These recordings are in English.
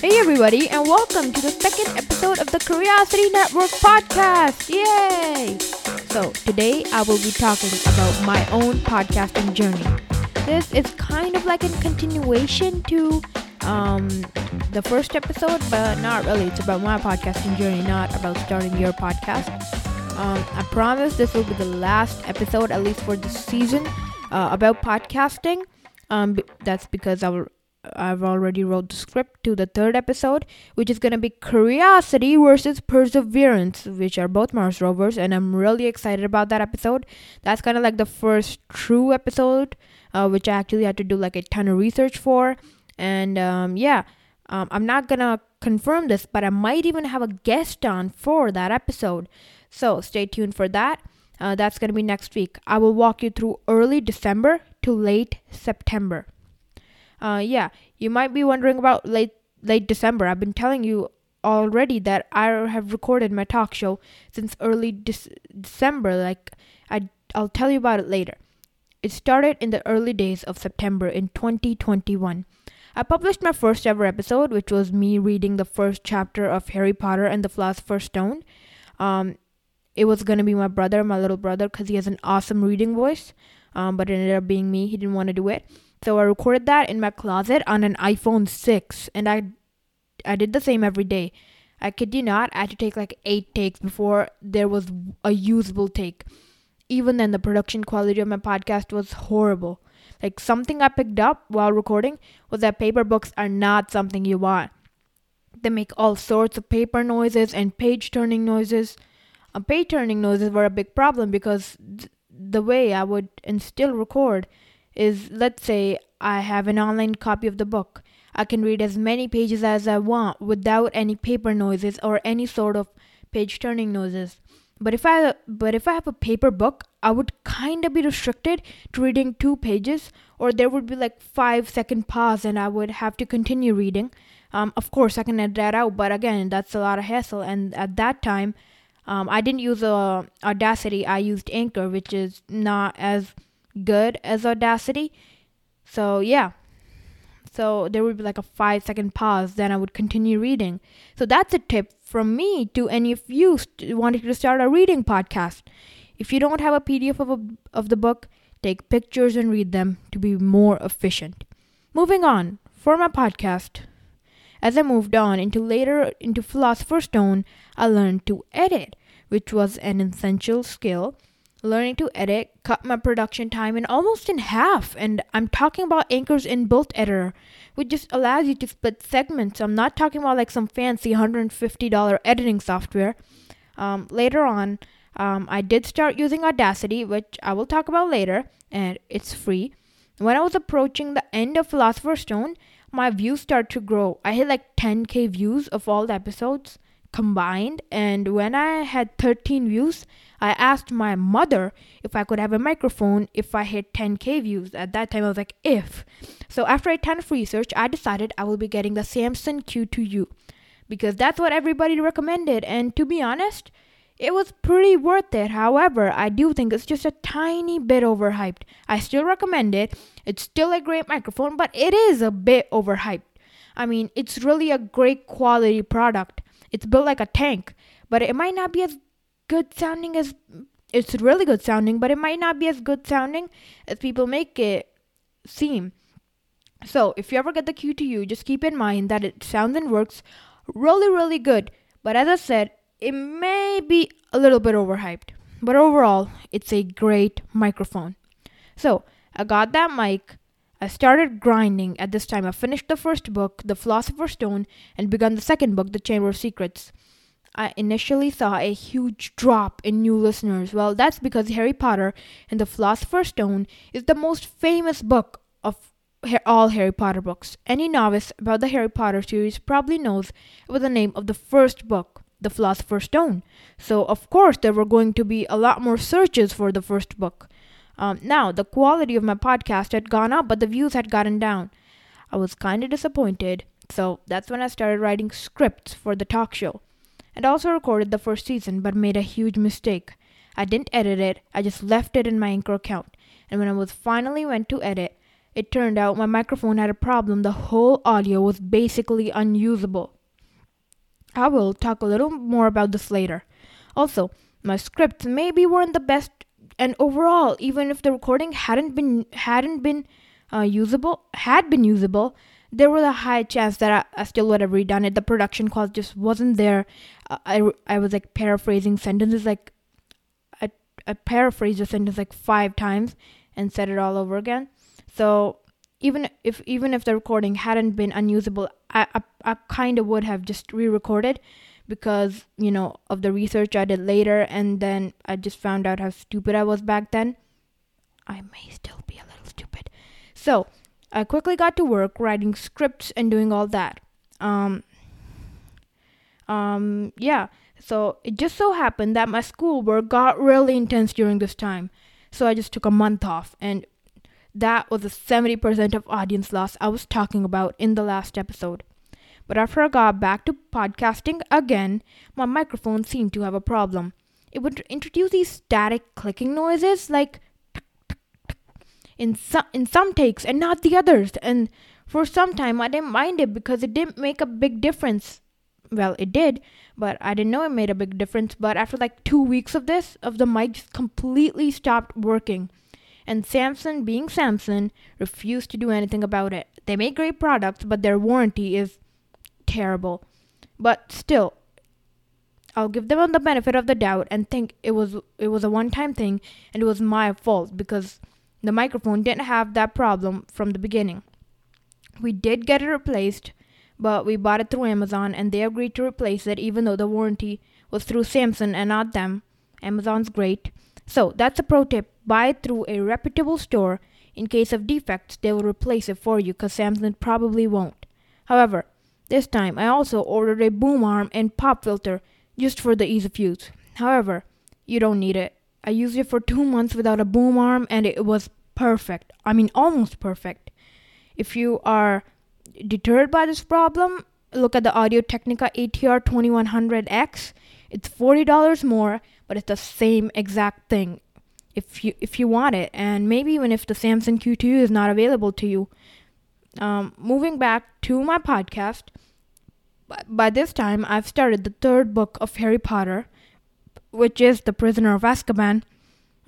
Hey, everybody, and welcome to the second episode of the Curiosity Network podcast. Yay! So, today I will be talking about my own podcasting journey. This is kind of like a continuation to um, the first episode, but not really. It's about my podcasting journey, not about starting your podcast. Um, I promise this will be the last episode, at least for this season, uh, about podcasting. Um, that's because I will I've already wrote the script to the third episode, which is gonna be Curiosity versus Perseverance, which are both Mars rovers, and I'm really excited about that episode. That's kind of like the first true episode, uh, which I actually had to do like a ton of research for, and um, yeah, um, I'm not gonna confirm this, but I might even have a guest on for that episode. So stay tuned for that. Uh, that's gonna be next week. I will walk you through early December to late September. Uh, yeah, you might be wondering about late late December. I've been telling you already that I have recorded my talk show since early Dec- December. Like I, I'll tell you about it later. It started in the early days of September in 2021. I published my first ever episode, which was me reading the first chapter of Harry Potter and the Philosopher's Stone. Um, it was gonna be my brother, my little brother, because he has an awesome reading voice. Um, but it ended up being me. He didn't want to do it. So I recorded that in my closet on an iPhone 6 and I I did the same every day. I kid you not, I had to take like 8 takes before there was a usable take. Even then the production quality of my podcast was horrible. Like something I picked up while recording was that paper books are not something you want. They make all sorts of paper noises and page turning noises. Uh, page turning noises were a big problem because th- the way I would and still record is let's say I have an online copy of the book. I can read as many pages as I want without any paper noises or any sort of page turning noises. But if I but if I have a paper book, I would kind of be restricted to reading two pages or there would be like 5 second pause and I would have to continue reading. Um, of course I can edit that out, but again, that's a lot of hassle and at that time um, I didn't use uh, Audacity. I used Anchor, which is not as good as Audacity. So yeah. So there would be like a five second pause, then I would continue reading. So that's a tip from me to any of you st- wanting to start a reading podcast. If you don't have a PDF of, a, of the book, take pictures and read them to be more efficient. Moving on, for my podcast, as I moved on into later into Philosopher's Stone, I learned to edit, which was an essential skill learning to edit cut my production time in almost in half. And i'm talking about anchor's inbuilt editor which just allows you to split segments. I'm not talking about like some fancy $150 editing software. Um, later on um, i did start using audacity which i will talk about later and it's free. When i was approaching the end of philosopher's stone my views started to grow. I hit like 10k views of all the episodes combined. And when i had 13 views i asked my mother if i could have a microphone if i hit 10k views. At that time i was like if. So after a ton of research i decided i will be getting the samson q2u because that's what everybody recommended. And to be honest it was pretty worth it. However i do think it's just a tiny bit overhyped. I still recommend it. It's still a great microphone but it is a bit overhyped. I mean it's really a great quality product. It's built like a tank, but it might not be as good sounding as it's really good sounding, but it might not be as good sounding as people make it seem. So, if you ever get the Q2U, just keep in mind that it sounds and works really, really good. But as I said, it may be a little bit overhyped. But overall, it's a great microphone. So, I got that mic. I started grinding at this time. I finished the first book, The Philosopher's Stone, and begun the second book, The Chamber of Secrets. I initially saw a huge drop in new listeners. Well, that's because Harry Potter and the Philosopher's Stone is the most famous book of all Harry Potter books. Any novice about the Harry Potter series probably knows it was the name of the first book, The Philosopher's Stone. So, of course, there were going to be a lot more searches for the first book. Um, now, the quality of my podcast had gone up, but the views had gotten down. I was kind of disappointed, so that's when I started writing scripts for the talk show. And also recorded the first season, but made a huge mistake. I didn't edit it, I just left it in my Anchor account. And when I was finally went to edit, it turned out my microphone had a problem. The whole audio was basically unusable. I will talk a little more about this later. Also, my scripts maybe weren't the best and overall, even if the recording hadn't been hadn't been uh, usable, had been usable, there was a high chance that I, I, still would have redone it. The production quality just wasn't there. Uh, I, I was like paraphrasing sentences, like I, I paraphrased a sentence like five times and said it all over again. So even if even if the recording hadn't been unusable, I I, I kind of would have just re-recorded because you know of the research I did later, and then I just found out how stupid I was back then. I may still be a little stupid. So I quickly got to work writing scripts and doing all that. Um, um, yeah. So it just so happened that my schoolwork got really intense during this time. So I just took a month off, and that was the 70% of audience loss I was talking about in the last episode. But after I got back to podcasting again, my microphone seemed to have a problem. It would introduce these static clicking noises like in some in some takes and not the others and for some time I didn't mind it because it didn't make a big difference. Well, it did, but I didn't know it made a big difference. But after like two weeks of this, of the mic just completely stopped working and Samson, being Samson, refused to do anything about it. They make great products, but their warranty is terrible. But still, I'll give them the benefit of the doubt and think it was it was a one-time thing and it was my fault because the microphone didn't have that problem from the beginning. We did get it replaced, but we bought it through Amazon and they agreed to replace it even though the warranty was through Samson and not them. Amazon's great. So that's a pro tip. Buy it through a reputable store. In case of defects, they will replace it for you because Samson probably won't. However, this time I also ordered a boom arm and pop filter just for the ease of use. However, you don't need it. I used it for two months without a boom arm and it was perfect. I mean, almost perfect. If you are deterred by this problem, look at the Audio Technica ATR 2100X. It's $40 more, but it's the same exact thing if you if you want it and maybe even if the Samson Q2 is not available to you. Um, moving back to my podcast, by this time I've started the third book of Harry Potter, which is The Prisoner of Azkaban.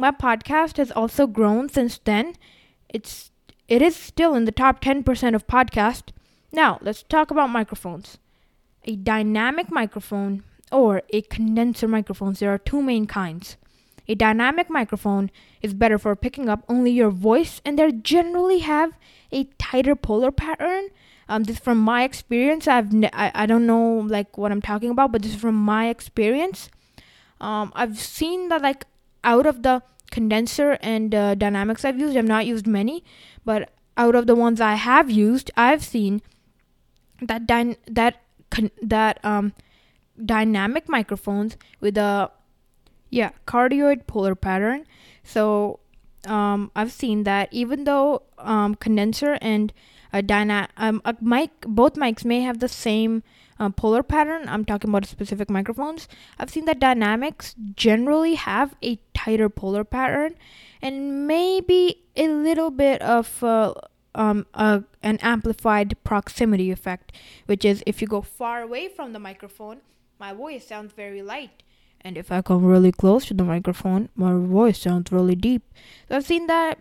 My podcast has also grown since then. It's it is still in the top 10% of podcast. Now, let's talk about microphones. A dynamic microphone or a condenser microphone. There are two main kinds. A dynamic microphone is better for picking up only your voice, and they generally have a tighter polar pattern. Um, this from my experience. I've ne- I, I don't know like what I'm talking about, but this is from my experience. Um, I've seen that like out of the condenser and uh, dynamics I've used, I've not used many, but out of the ones I have used, I've seen that that con- that um dynamic microphones with a yeah cardioid polar pattern. So um, i've seen that even though um, condenser and a dyna um, a mic both mics may have the same uh, polar pattern i'm talking about specific microphones i've seen that dynamics generally have a tighter polar pattern and maybe a little bit of uh, um, a, an amplified proximity effect, which is if you go far away from the microphone, my voice sounds very light. And if I come really close to the microphone, my voice sounds really deep. So I've seen that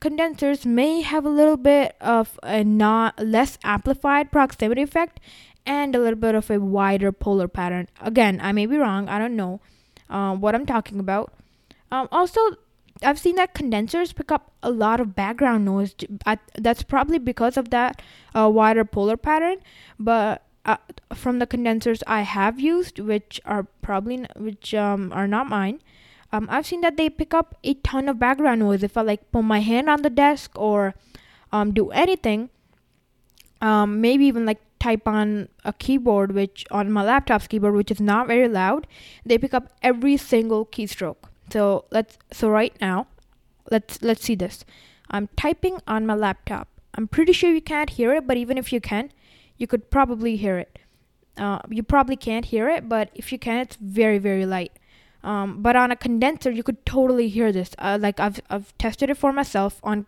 condensers may have a little bit of a not less amplified proximity effect and a little bit of a wider polar pattern. Again, I may be wrong. I don't know uh, what I'm talking about. Um, also, I've seen that condensers pick up a lot of background noise. That's probably because of that uh, wider polar pattern. But uh, from the condensers I have used, which are probably which um, are not mine, um, I've seen that they pick up a ton of background noise. If I like put my hand on the desk or um, do anything, um, maybe even like type on a keyboard, which on my laptop's keyboard, which is not very loud, they pick up every single keystroke. So let's so right now, let's let's see this. I'm typing on my laptop. I'm pretty sure you can't hear it, but even if you can, you could probably hear it. Uh, you probably can't hear it, but if you can, it's very very light. Um, but on a condenser, you could totally hear this. Uh, like I've I've tested it for myself on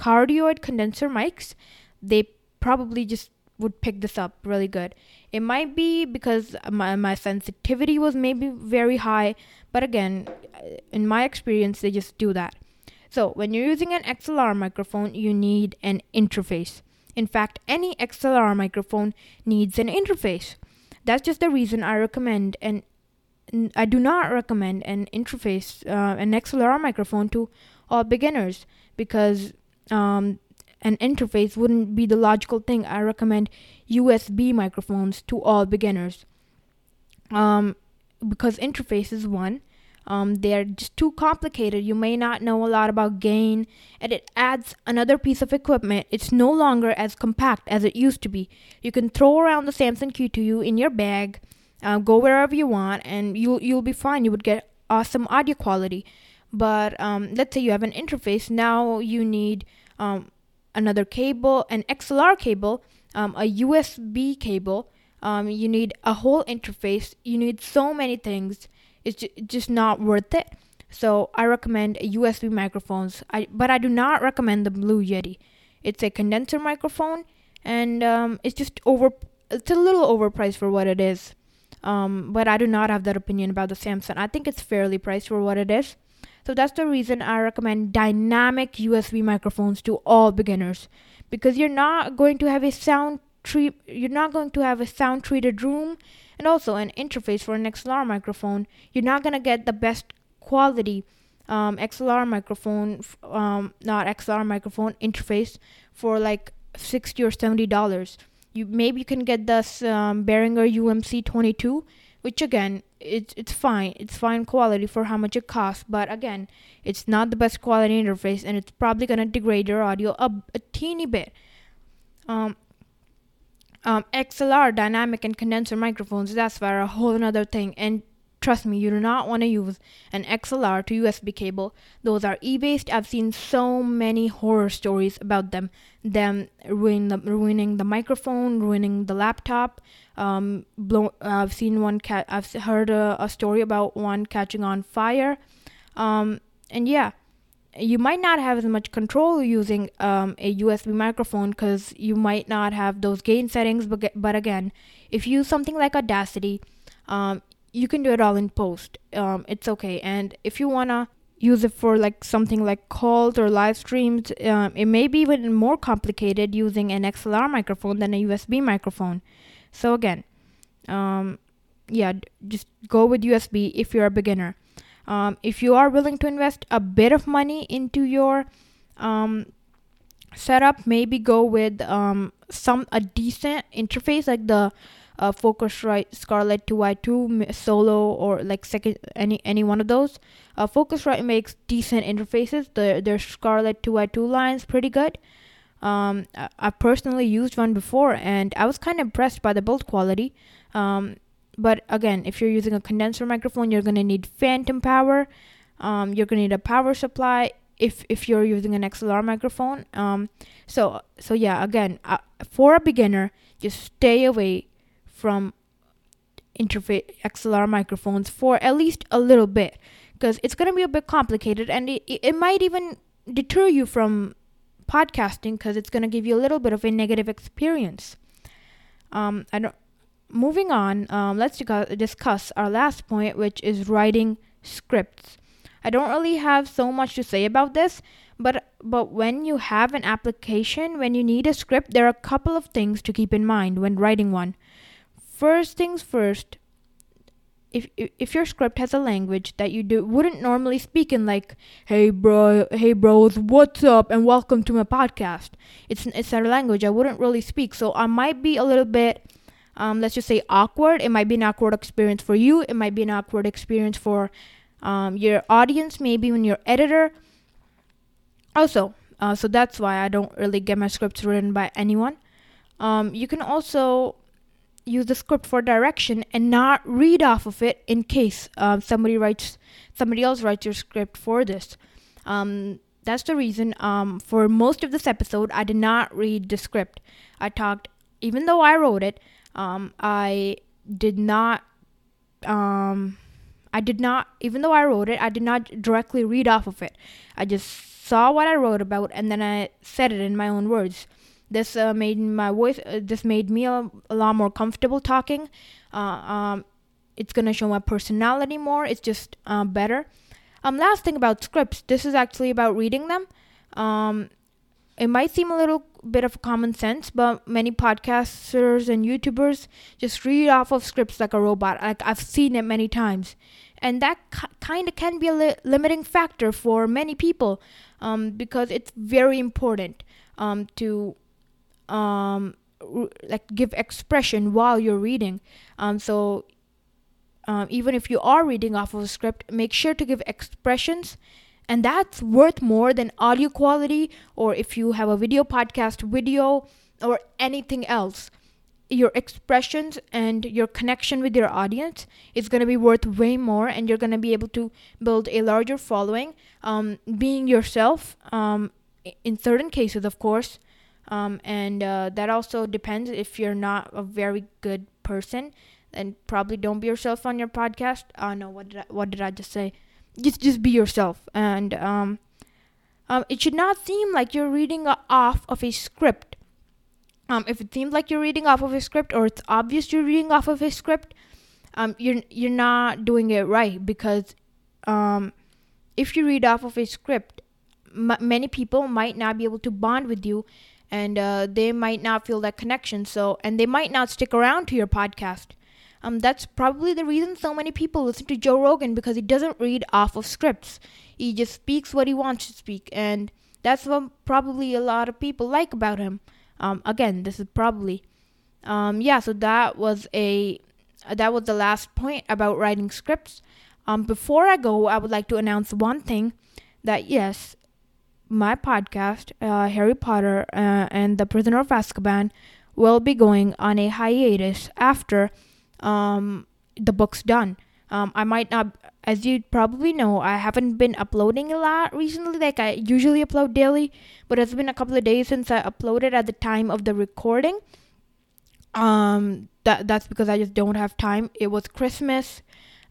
cardioid condenser mics, they probably just would pick this up really good. It might be because my, my sensitivity was maybe very high, but again, in my experience, they just do that. So, when you're using an XLR microphone, you need an interface. In fact, any XLR microphone needs an interface. That's just the reason I recommend an I do not recommend an interface, uh, an XLR microphone to all beginners because um, an interface wouldn't be the logical thing. I recommend USB microphones to all beginners. Um, because is one, um, they're just too complicated. You may not know a lot about gain, and it adds another piece of equipment. It's no longer as compact as it used to be. You can throw around the Samson Q2U in your bag, uh, go wherever you want, and you'll you'll be fine. You would get awesome audio quality. But um, let's say you have an interface. Now you need um, another cable, an XLR cable, um, a USB cable. Um, you need a whole interface. You need so many things. It's just not worth it. So I recommend USB microphones. I but I do not recommend the Blue Yeti. It's a condenser microphone, and um, it's just over. It's a little overpriced for what it is. Um, but I do not have that opinion about the Samson. I think it's fairly priced for what it is. So that's the reason I recommend dynamic USB microphones to all beginners because you're not going to have a sound treat you're not going to have a sound treated room and also an interface for an XLR microphone. You're not going to get the best quality um, XLR microphone um, not XLR microphone interface for like 60 or 70 dollars. You maybe you can get this um, Behringer UMC 22 which again it's it's fine. It's fine quality for how much it costs but again it's not the best quality interface and it's probably to degrade your audio a, a teeny bit. Um, um, XLR dynamic and condenser microphones that's for a whole another thing. And Trust me, you do not want to use an XLR to USB cable. Those are e-based. I've seen so many horror stories about them. Them ruining the, ruining the microphone, ruining the laptop. Um, blow, I've seen one cat. I've heard a, a, story about one catching on fire. Um, and yeah, you might not have as much control using um, a USB microphone because you might not have those gain settings. But, but again, if you use something like Audacity, um, you can do it all in post. Um, it's okay. And if you wanna use it for like something like calls or live streams, um, it may be even more complicated using an XLR microphone than a USB microphone. So again, um, yeah, just go with USB if you're a beginner. Um, if you are willing to invest a bit of money into your um, setup, maybe go with um, some a decent interface like the uh, Focusrite Scarlett 2i2 Solo or like second any any one of those. Uh, Focusrite makes decent interfaces. The their Scarlett 2i2 line's pretty good. Um, I, I personally used one before and I was kind of impressed by the build quality. Um, but again, if you're using a condenser microphone, you're gonna need phantom power. Um, you're gonna need a power supply if if you're using an XLR microphone. Um, so so yeah, again, uh, for a beginner, just stay away from interface XLR microphones for at least a little bit because it's going to be a bit complicated and it, it might even deter you from podcasting because it's going to give you a little bit of a negative experience. Um, I don't. Moving on, um, let's discuss our last point, which is writing scripts. I don't really have so much to say about this, but but when you have an application, when you need a script, there are a couple of things to keep in mind when writing one first things first if if your script has a language that you do wouldn't normally speak in like hey bro hey bros what's up and welcome to my podcast. It's it's a language. I wouldn't really speak. So i might be a little bit um, let's just say awkward. It might be an awkward experience for you. It might be an awkward experience for um, your audience maybe when your editor. Also uh, so that's why i don't really get my scripts written by anyone. Um, you can also use the script for direction and not read off of it in case um, somebody writes somebody else writes your script for this. Um, that's the reason um, for most of this episode i did not read the script. I talked even though i wrote it um, i did not um, i did not even though i wrote it i did not directly read off of it. I just saw what I wrote about and then I said it in my own words. This uh, made my voice. Uh, this made me a, a, lot more comfortable talking. Uh, um, it's gonna show my personality more. It's just uh, better. Um, last thing about scripts. This is actually about reading them. Um, it might seem a little bit of common sense, but many podcasters and YouTubers just read off of scripts like a robot. Like I've seen it many times, and that kind of can be a li- limiting factor for many people, um, because it's very important um, to um, like give expression while you're reading. Um, so um, even if you are reading off of a script, make sure to give expressions. And that's worth more than audio quality, or if you have a video podcast, video, or anything else. Your expressions and your connection with your audience is going to be worth way more, and you're going to be able to build a larger following. Um, being yourself, um, in certain cases, of course, um, and uh, that also depends if you're not a very good person then probably don't be yourself on your podcast. Oh no what did I, what did I just say? Just just be yourself. And um, um, it should not seem like you're reading off of a script. Um, if it seems like you're reading off of a script or it's obvious you're reading off of a script um, you're you're not doing it right because um, if you read off of a script m- many people might not be able to bond with you and uh, they might not feel that connection. So, and they might not stick around to your podcast. Um, that's probably the reason so many people listen to Joe Rogan because he doesn't read off of scripts. He just speaks what he wants to speak, and that's what probably a lot of people like about him. Um, again, this is probably. Um, yeah, so that was a that was the last point about writing scripts. Um, before I go, I would like to announce one thing that yes, my podcast, uh, Harry Potter uh, and the Prisoner of Azkaban, will be going on a hiatus after um, the book's done. Um, I might not, as you probably know, I haven't been uploading a lot recently. Like I usually upload daily, but it's been a couple of days since I uploaded at the time of the recording. Um, that that's because I just don't have time. It was Christmas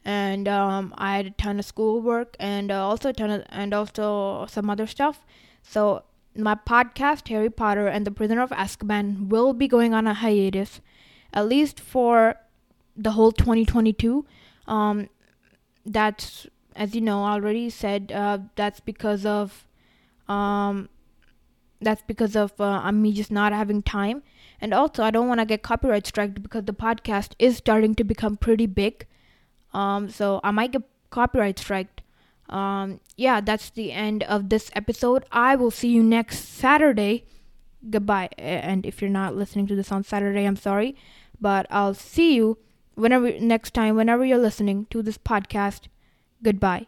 and um, I had a ton of schoolwork and uh, also a ton of, and also some other stuff. So my podcast, Harry Potter and the Prisoner of Azkaban, will be going on a hiatus, at least for the whole 2022. Um, that's as you know already said. Uh, that's because of um, that's because of uh, me just not having time, and also I don't want to get copyright striked because the podcast is starting to become pretty big. Um, so I might get copyright striked. Um, yeah, that's the end of this episode. I will see you next Saturday. Goodbye. And if you're not listening to this on Saturday, I'm sorry, but I'll see you whenever next time, whenever you're listening to this podcast. Goodbye.